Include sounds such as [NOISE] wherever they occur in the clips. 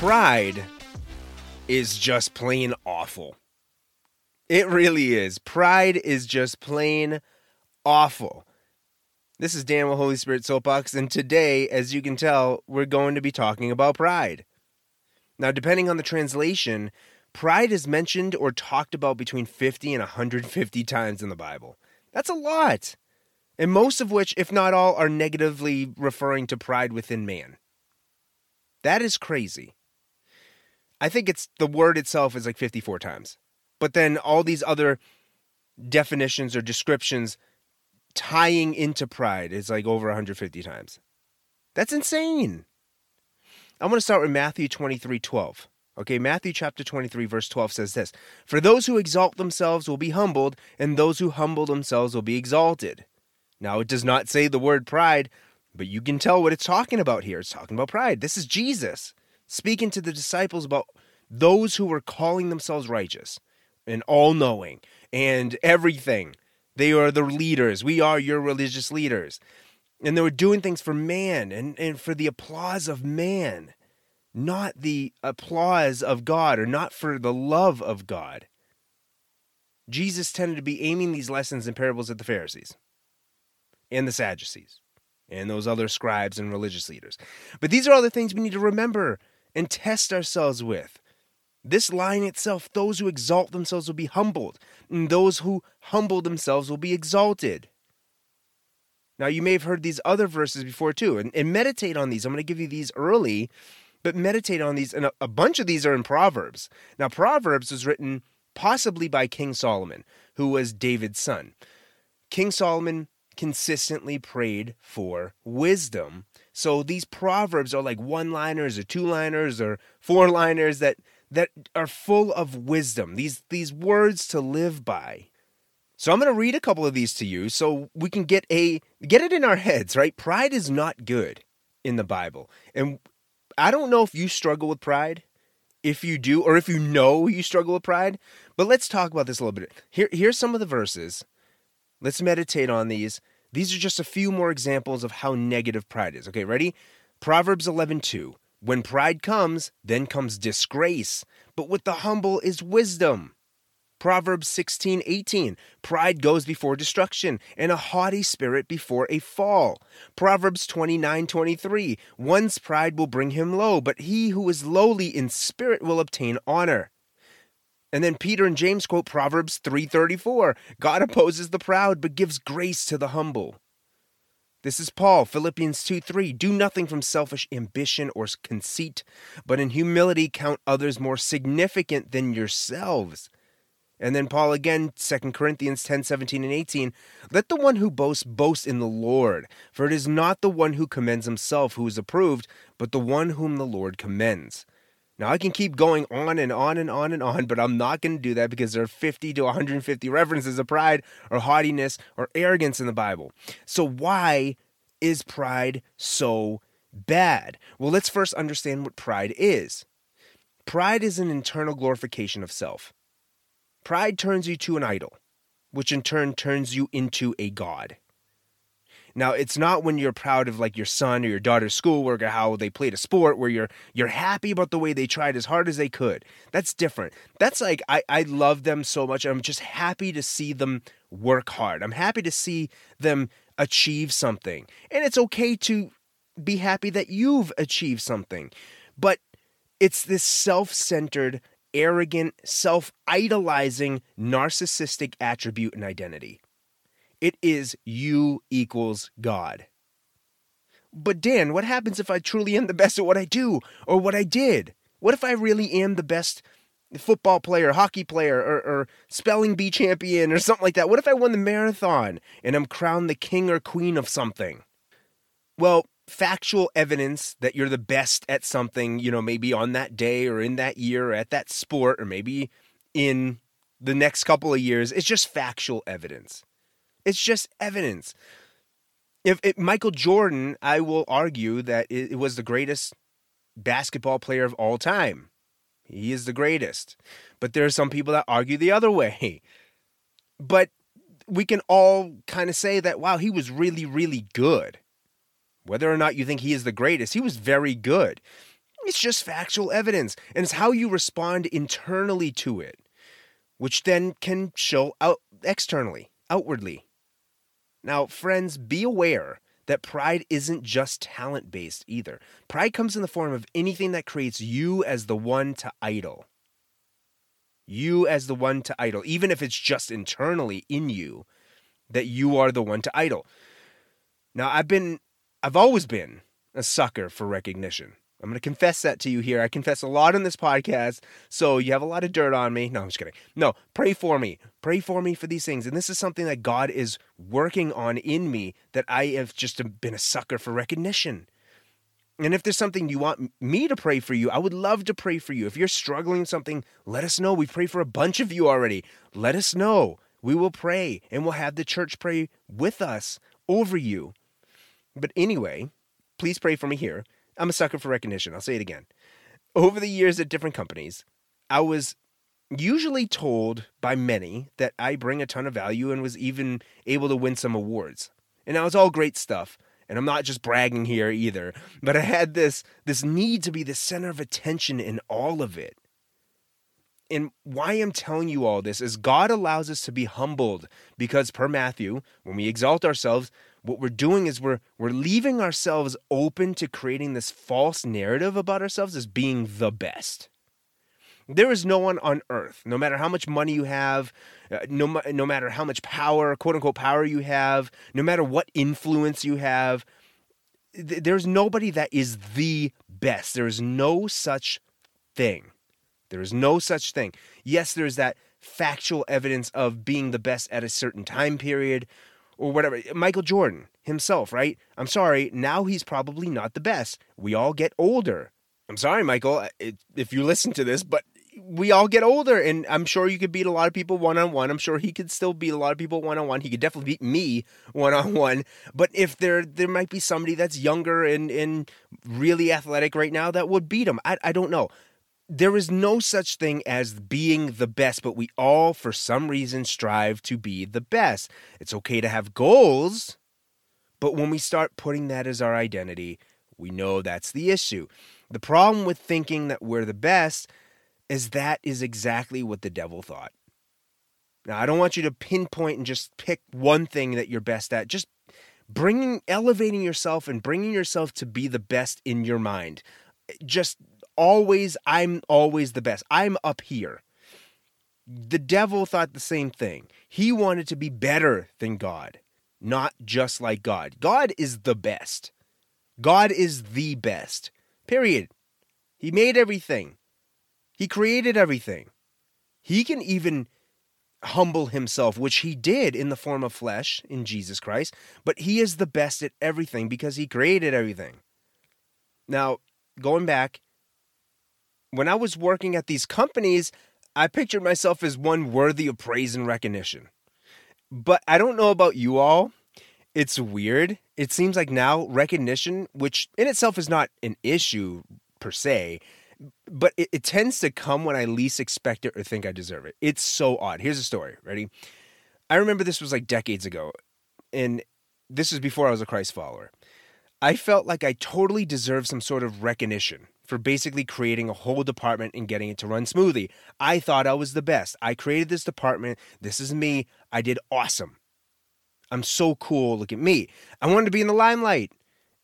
pride is just plain awful. It really is. Pride is just plain awful. This is Dan with Holy Spirit Soapbox, and today, as you can tell, we're going to be talking about pride. Now, depending on the translation, pride is mentioned or talked about between 50 and 150 times in the Bible. That's a lot. And most of which, if not all, are negatively referring to pride within man. That is crazy. I think it's the word itself is like 54 times. But then all these other definitions or descriptions tying into pride is like over 150 times. That's insane. I'm going to start with Matthew 23 12. Okay, Matthew chapter 23, verse 12 says this For those who exalt themselves will be humbled, and those who humble themselves will be exalted. Now, it does not say the word pride, but you can tell what it's talking about here. It's talking about pride. This is Jesus speaking to the disciples about those who were calling themselves righteous and all knowing and everything. They are the leaders. We are your religious leaders. And they were doing things for man and, and for the applause of man, not the applause of God or not for the love of God. Jesus tended to be aiming these lessons and parables at the Pharisees and the Sadducees and those other scribes and religious leaders. But these are all the things we need to remember and test ourselves with. This line itself those who exalt themselves will be humbled, and those who humble themselves will be exalted. Now, you may have heard these other verses before too, and, and meditate on these. I'm going to give you these early, but meditate on these. And a, a bunch of these are in Proverbs. Now, Proverbs was written possibly by King Solomon, who was David's son. King Solomon consistently prayed for wisdom. So these proverbs are like one-liners or two-liners or four-liners that that are full of wisdom. These these words to live by. So I'm going to read a couple of these to you so we can get a get it in our heads, right? Pride is not good in the Bible. And I don't know if you struggle with pride, if you do or if you know you struggle with pride, but let's talk about this a little bit. Here here's some of the verses. Let's meditate on these. These are just a few more examples of how negative pride is. Okay, ready? Proverbs 11:2. When pride comes, then comes disgrace, but with the humble is wisdom. Proverbs 16, 18. Pride goes before destruction, and a haughty spirit before a fall. Proverbs 29, 23. One's pride will bring him low, but he who is lowly in spirit will obtain honor. And then Peter and James quote Proverbs 3:34. God opposes the proud but gives grace to the humble. This is Paul, Philippians 2 3. Do nothing from selfish ambition or conceit, but in humility count others more significant than yourselves. And then Paul again, 2 Corinthians 10 17 and 18. Let the one who boasts boast in the Lord, for it is not the one who commends himself who is approved, but the one whom the Lord commends. Now, I can keep going on and on and on and on, but I'm not going to do that because there are 50 to 150 references of pride or haughtiness or arrogance in the Bible. So, why is pride so bad? Well, let's first understand what pride is. Pride is an internal glorification of self. Pride turns you to an idol, which in turn turns you into a god. Now, it's not when you're proud of like your son or your daughter's schoolwork or how they played a sport where you're you're happy about the way they tried as hard as they could. That's different. That's like I, I love them so much. I'm just happy to see them work hard. I'm happy to see them achieve something. And it's okay to be happy that you've achieved something. But it's this self-centered, arrogant, self-idolizing, narcissistic attribute and identity. It is you equals God. But Dan, what happens if I truly am the best at what I do or what I did? What if I really am the best football player, hockey player, or, or, spelling bee champion or something like that? What if I won the marathon and I'm crowned the king or queen of something? Well, factual evidence that you're the best at something, you know, maybe on that day or in that year or at that sport or maybe in the next couple of years, it's just factual evidence. It's just evidence. If, if Michael Jordan, I will argue that it, it was the greatest basketball player of all time. He is the greatest. But there are some people that argue the other way. [LAUGHS] But we can all kind of say that, wow, he was really, really good. Whether or not you think he is the greatest, he was very good. It's just factual evidence, and it's how you respond internally to it, which then can show out externally, outwardly. Now, friends, be aware that pride isn't just talent based either. Pride comes in the form of anything that creates you as the one to idol. You as the one to idol, even if it's just internally in you, that you are the one to idol. Now, I've been, I've always been a sucker for recognition. I'm going to confess that to you here. I confess a lot in this podcast, so you have a lot of dirt on me. No, I'm just kidding. No, pray for me. Pray for me for these things. And this is something that God is working on in me that I have just been a sucker for recognition. And if there's something you want me to pray for you, I would love to pray for you. If you're struggling with something, let us know. We pray for a bunch of you already. Let us know. We will pray and we'll have the church pray with us over you. But anyway, please pray for me here. I'm a sucker for recognition. I'll say it again. Over the years at different companies, I was usually told by many that I bring a ton of value and was even able to win some awards. And that was all great stuff. And I'm not just bragging here either, but I had this this need to be the center of attention in all of it. And why I'm telling you all this is God allows us to be humbled because per Matthew, when we exalt ourselves, what we're doing is we're we're leaving ourselves open to creating this false narrative about ourselves as being the best. There is no one on earth, no matter how much money you have, uh, no, no matter how much power, quote unquote, power you have, no matter what influence you have, th- there's nobody that is the best. There is no such thing. There is no such thing. Yes, there's that factual evidence of being the best at a certain time period, or whatever. Michael Jordan himself, right? I'm sorry, now he's probably not the best. We all get older. I'm sorry, Michael, uh, if you listen to this, but we all get older, and I'm sure you could beat a lot of people one on one. I'm sure he could still beat a lot of people one on one. He could definitely beat me one on one. But if there there might be somebody that's younger and and really athletic right now that would beat him. I I don't know there is no such thing as being the best, but we all, for some reason, strive to be the best. It's okay to have goals, but when we start putting that as our identity, we know that's the issue. The problem with thinking that we're the best is that is exactly what the devil thought. Now, I don't want you to pinpoint and just pick one thing that you're best at. Just bringing, elevating yourself and bringing yourself to be the best in your mind. Just always, I'm always the best. I'm up here. The devil thought the same thing. He wanted to be better than God, not just like God. God is the best. God is the best. Period. He made everything. He created everything. He can even humble himself, which he did in the form of flesh in Jesus Christ, but he is the best at everything because he created everything. Now, going back, when I was working at these companies, I pictured myself as one worthy of praise and recognition. But I don't know about you all. It's weird. It seems like now recognition, which in itself is not an issue per se, but it, it, tends to come when I least expect it or think I deserve it. It's so odd. Here's a story. Ready? I remember this was like decades ago, and this was before I was a Christ follower. I felt like I totally deserved some sort of recognition for basically creating a whole department and getting it to run smoothly. I thought I was the best. I created this department. This is me. I did awesome. I'm so cool. Look at me. I wanted to be in the limelight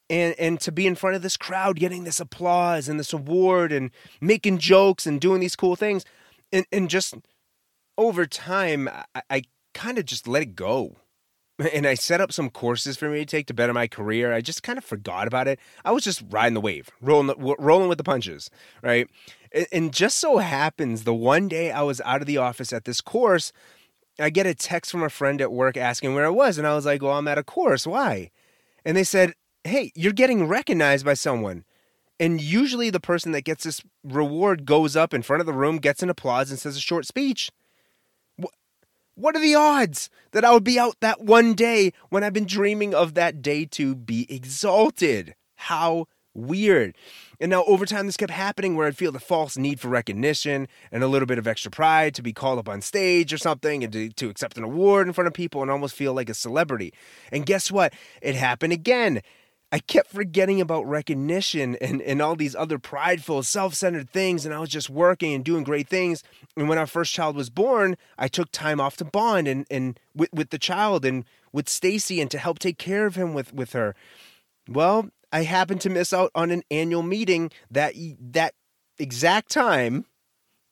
and and to be in front of this crowd getting this applause and this award and making jokes and doing these cool things. And and just over time I, I kind of just let it go and I set up some courses for me to take to better my career. I just kind of forgot about it. I was just riding the wave, rolling the, rolling with the punches, right? And just so happens the one day I was out of the office at this course, I get a text from a friend at work asking where I was, and I was like, "Well, I'm at a course. Why?" And they said, "Hey, you're getting recognized by someone." And usually the person that gets this reward goes up in front of the room, gets an applause, and says a short speech. What are the odds that I would be out that one day when I've been dreaming of that day to be exalted? How weird. And now over time, this kept happening where I'd feel the false need for recognition and a little bit of extra pride to be called up on stage or something and to, to accept an award in front of people and almost feel like a celebrity. And guess what? It happened again. I kept forgetting about recognition and, and all these other prideful, self centered things. And I was just working and doing great things. And when our first child was born, I took time off to bond and, and with, with the child and with Stacy and to help take care of him with, with her. Well, I happened to miss out on an annual meeting that that exact time,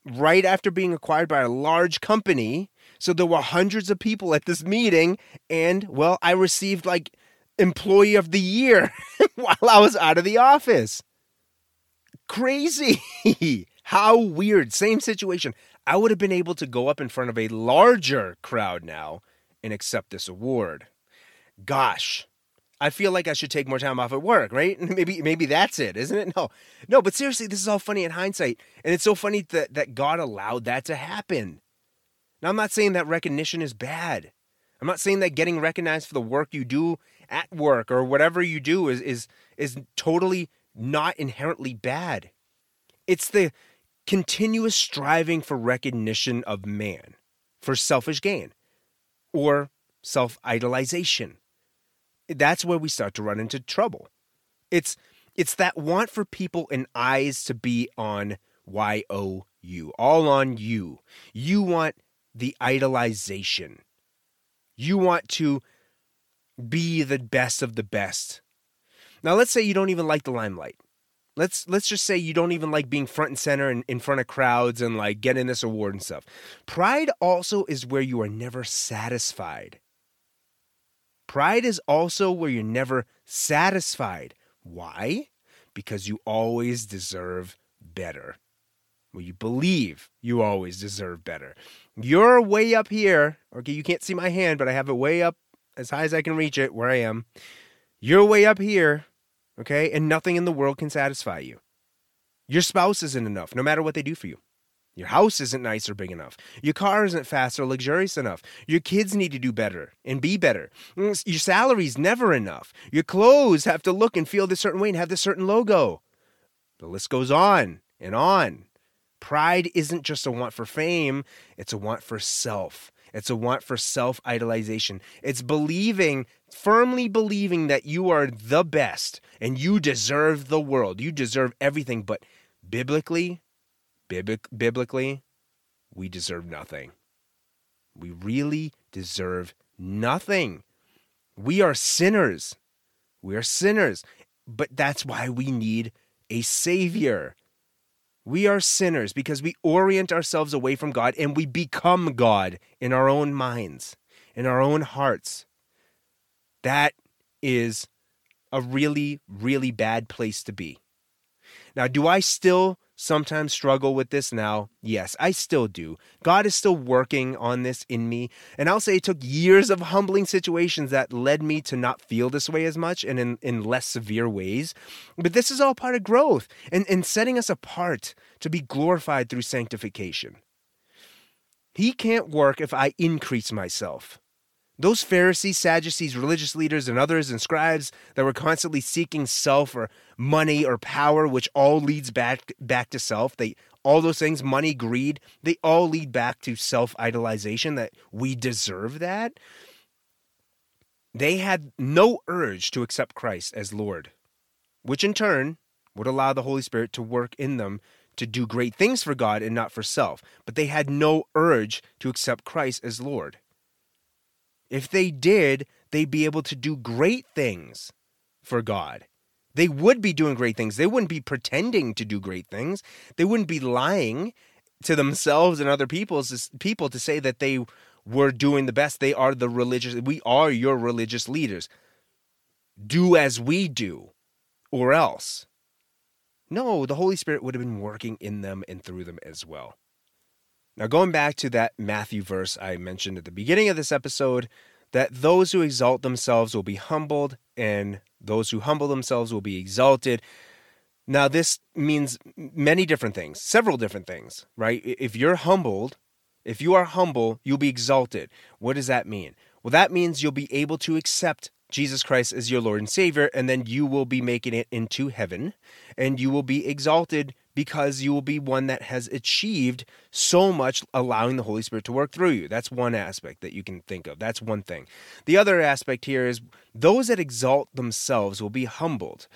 right after being acquired by a large company. So there were hundreds of people at this meeting, and well, I received like employee of the year [LAUGHS] while I was out of the office. Crazy. [LAUGHS] How weird. Same situation. I would have been able to go up in front of a larger crowd now and accept this award. Gosh, I feel like I should take more time off at work, right? [LAUGHS] Maybe maybe that's it, isn't it? No. No, but seriously, this is all funny in hindsight. And it's so funny that, that God allowed that to happen. Now I'm not saying that recognition is bad. I'm not saying that getting recognized for the work you do at work or whatever you do is is is totally not inherently bad. It's the continuous striving for recognition of man for selfish gain or self-idolization that's where we start to run into trouble. It's it's that want for people and eyes to be on Y O U, all on you. You want the idolization. You want to be the best of the best. Now let's say you don't even like the limelight. Let's let's just say you don't even like being front and center in, in front of crowds and like getting this award and stuff. Pride also is where you are never satisfied. Pride is also where you're never satisfied. Why? Because you always deserve better. Well, you believe you always deserve better. You're way up here. Okay, you can't see my hand, but I have it way up as high as I can reach it where I am. You're way up here, okay, and nothing in the world can satisfy you. Your spouse isn't enough, no matter what they do for you. Your house isn't nice or big enough. Your car isn't fast or luxurious enough. Your kids need to do better and be better. Mm, your salary's never enough. Your clothes have to look and feel this certain way and have this certain logo. The list goes on and on. Pride isn't just a want for fame, it's a want for self. It's a want for self idolization. It's believing, firmly believing that you are the best and you deserve the world. You deserve everything. But biblically, biblically, we deserve nothing. We really deserve nothing. We are sinners. We are sinners. But that's why we need a Savior. We are sinners because we orient ourselves away from God and we become God in our own minds, in our own hearts. That is a really, really bad place to be. Now, do I still sometimes struggle with this now? Yes, I still do. God is still working on this in me. And I'll say it took years of humbling situations that led me to not feel this way as much and in, in less severe ways. But this is all part of growth and, and setting us apart to be glorified through sanctification. He can't work if I increase myself. Those Pharisees, Sadducees, religious leaders, and others and scribes that were constantly seeking self or money or power, which all leads back back to self. They all those things, money, greed, they all lead back to self-idolization that we deserve that. They had no urge to accept Christ as Lord, which in turn would allow the Holy Spirit to work in them to do great things for God and not for self. But they had no urge to accept Christ as Lord. If they did, they'd be able to do great things for God. They would be doing great things. They wouldn't be pretending to do great things. They wouldn't be lying to themselves and other people's people to say that they were doing the best. They are the religious we are your religious leaders. Do as we do or else. No, the Holy Spirit would have been working in them and through them as well. Now, going back to that Matthew verse I mentioned at the beginning of this episode, that those who exalt themselves will be humbled, and those who humble themselves will be exalted. Now, this means many different things, several different things, right? If you're humbled, if you are humble, you'll be exalted. What does that mean? Well, that means you'll be able to accept Jesus Christ as your Lord and Savior, and then you will be making it into heaven and you will be exalted because you will be one that has achieved so much, allowing the Holy Spirit to work through you. That's one aspect that you can think of. That's one thing. The other aspect here is those that exalt themselves will be humbled.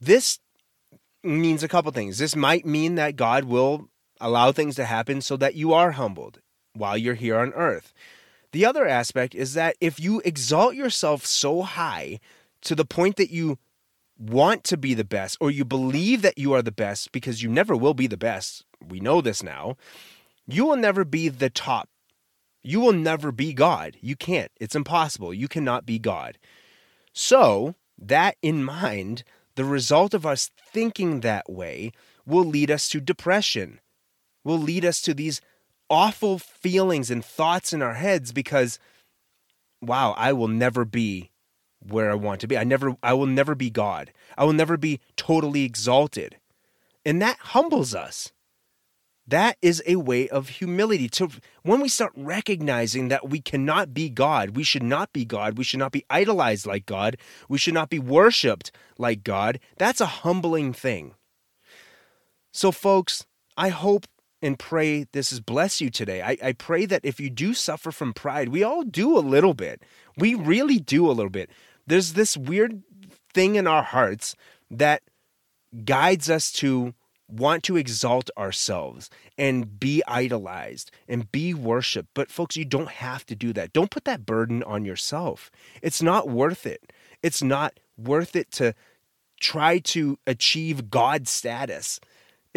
This means a couple things. This might mean that God will allow things to happen so that you are humbled while you're here on earth. The other aspect is that if you exalt yourself so high to the point that you want to be the best or you believe that you are the best because you never will be the best, we know this now, you will never be the top. You will never be God. You can't. It's impossible. You cannot be God. So, that in mind, the result of us thinking that way will lead us to depression, will lead us to these awful feelings and thoughts in our heads because, wow, I will never be where I want to be. I never I will never be God. I will never be totally exalted. And that humbles us. That is a way of humility. To when we start recognizing that we cannot be God, we should not be God, we should not be idolized like God, we should not be worshiped like God, that's a humbling thing. So, folks, I hope and pray this is bless you today. I, I pray that if you do suffer from pride, we all do a little bit. We really do a little bit. There's this weird thing in our hearts that guides us to want to exalt ourselves and be idolized and be worshiped. But, folks, you don't have to do that. Don't put that burden on yourself. It's not worth it. It's not worth it to try to achieve God status.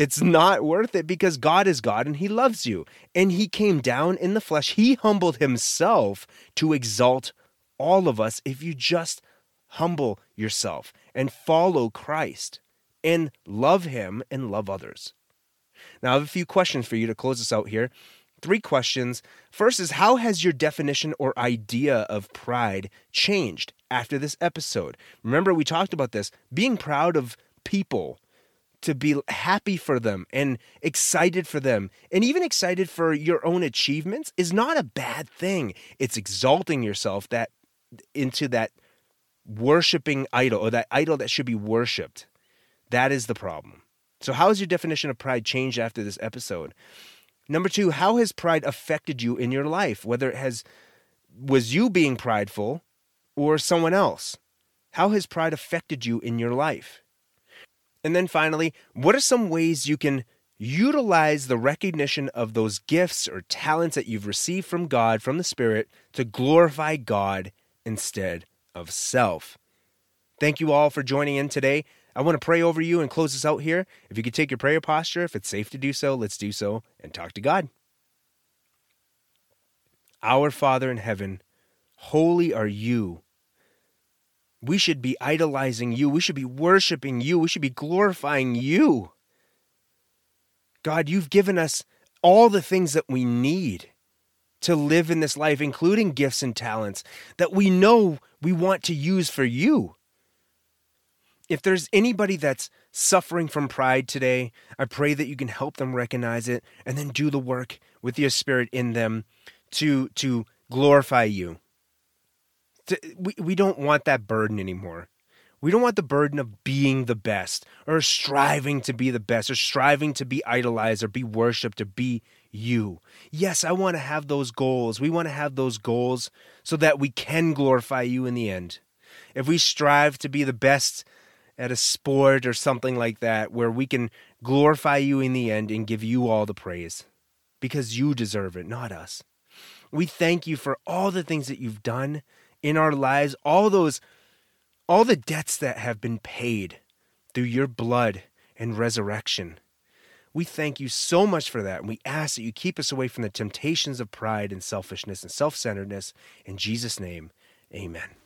It's not worth it because God is God and He loves you. And He came down in the flesh. He humbled Himself to exalt all of us if you just humble yourself and follow Christ and love Him and love others. Now, I have a few questions for you to close us out here. Three questions. First is How has your definition or idea of pride changed after this episode? Remember, we talked about this being proud of people to be happy for them and excited for them and even excited for your own achievements is not a bad thing. It's exalting yourself that into that worshiping idol or that idol that should be worshiped. That is the problem. So how has your definition of pride changed after this episode? Number 2, how has pride affected you in your life? Whether it has was you being prideful or someone else? How has pride affected you in your life? And then finally, what are some ways you can utilize the recognition of those gifts or talents that you've received from God, from the Spirit, to glorify God instead of self? Thank you all for joining in today. I want to pray over you and close this out here. If you could take your prayer posture, if it's safe to do so, let's do so and talk to God. Our Father in heaven, holy are you we should be idolizing you. We should be worshiping you. We should be glorifying you. God, you've given us all the things that we need to live in this life, including gifts and talents that we know we want to use for you. If there's anybody that's suffering from pride today, I pray that you can help them recognize it and then do the work with your spirit in them to to glorify you to, we, we don't want that burden anymore. We don't want the burden of being the best or striving to be the best or striving to be idolized or be worshiped or be you. Yes, I want to have those goals. We want to have those goals so that we can glorify you in the end. If we strive to be the best at a sport or something like that, where we can glorify you in the end and give you all the praise because you deserve it, not us. We thank you for all the things that you've done in our lives, all those, all the debts that have been paid through your blood and resurrection. We thank you so much for that. And we ask that you keep us away from the temptations of pride and selfishness and self centeredness. In Jesus' name, amen.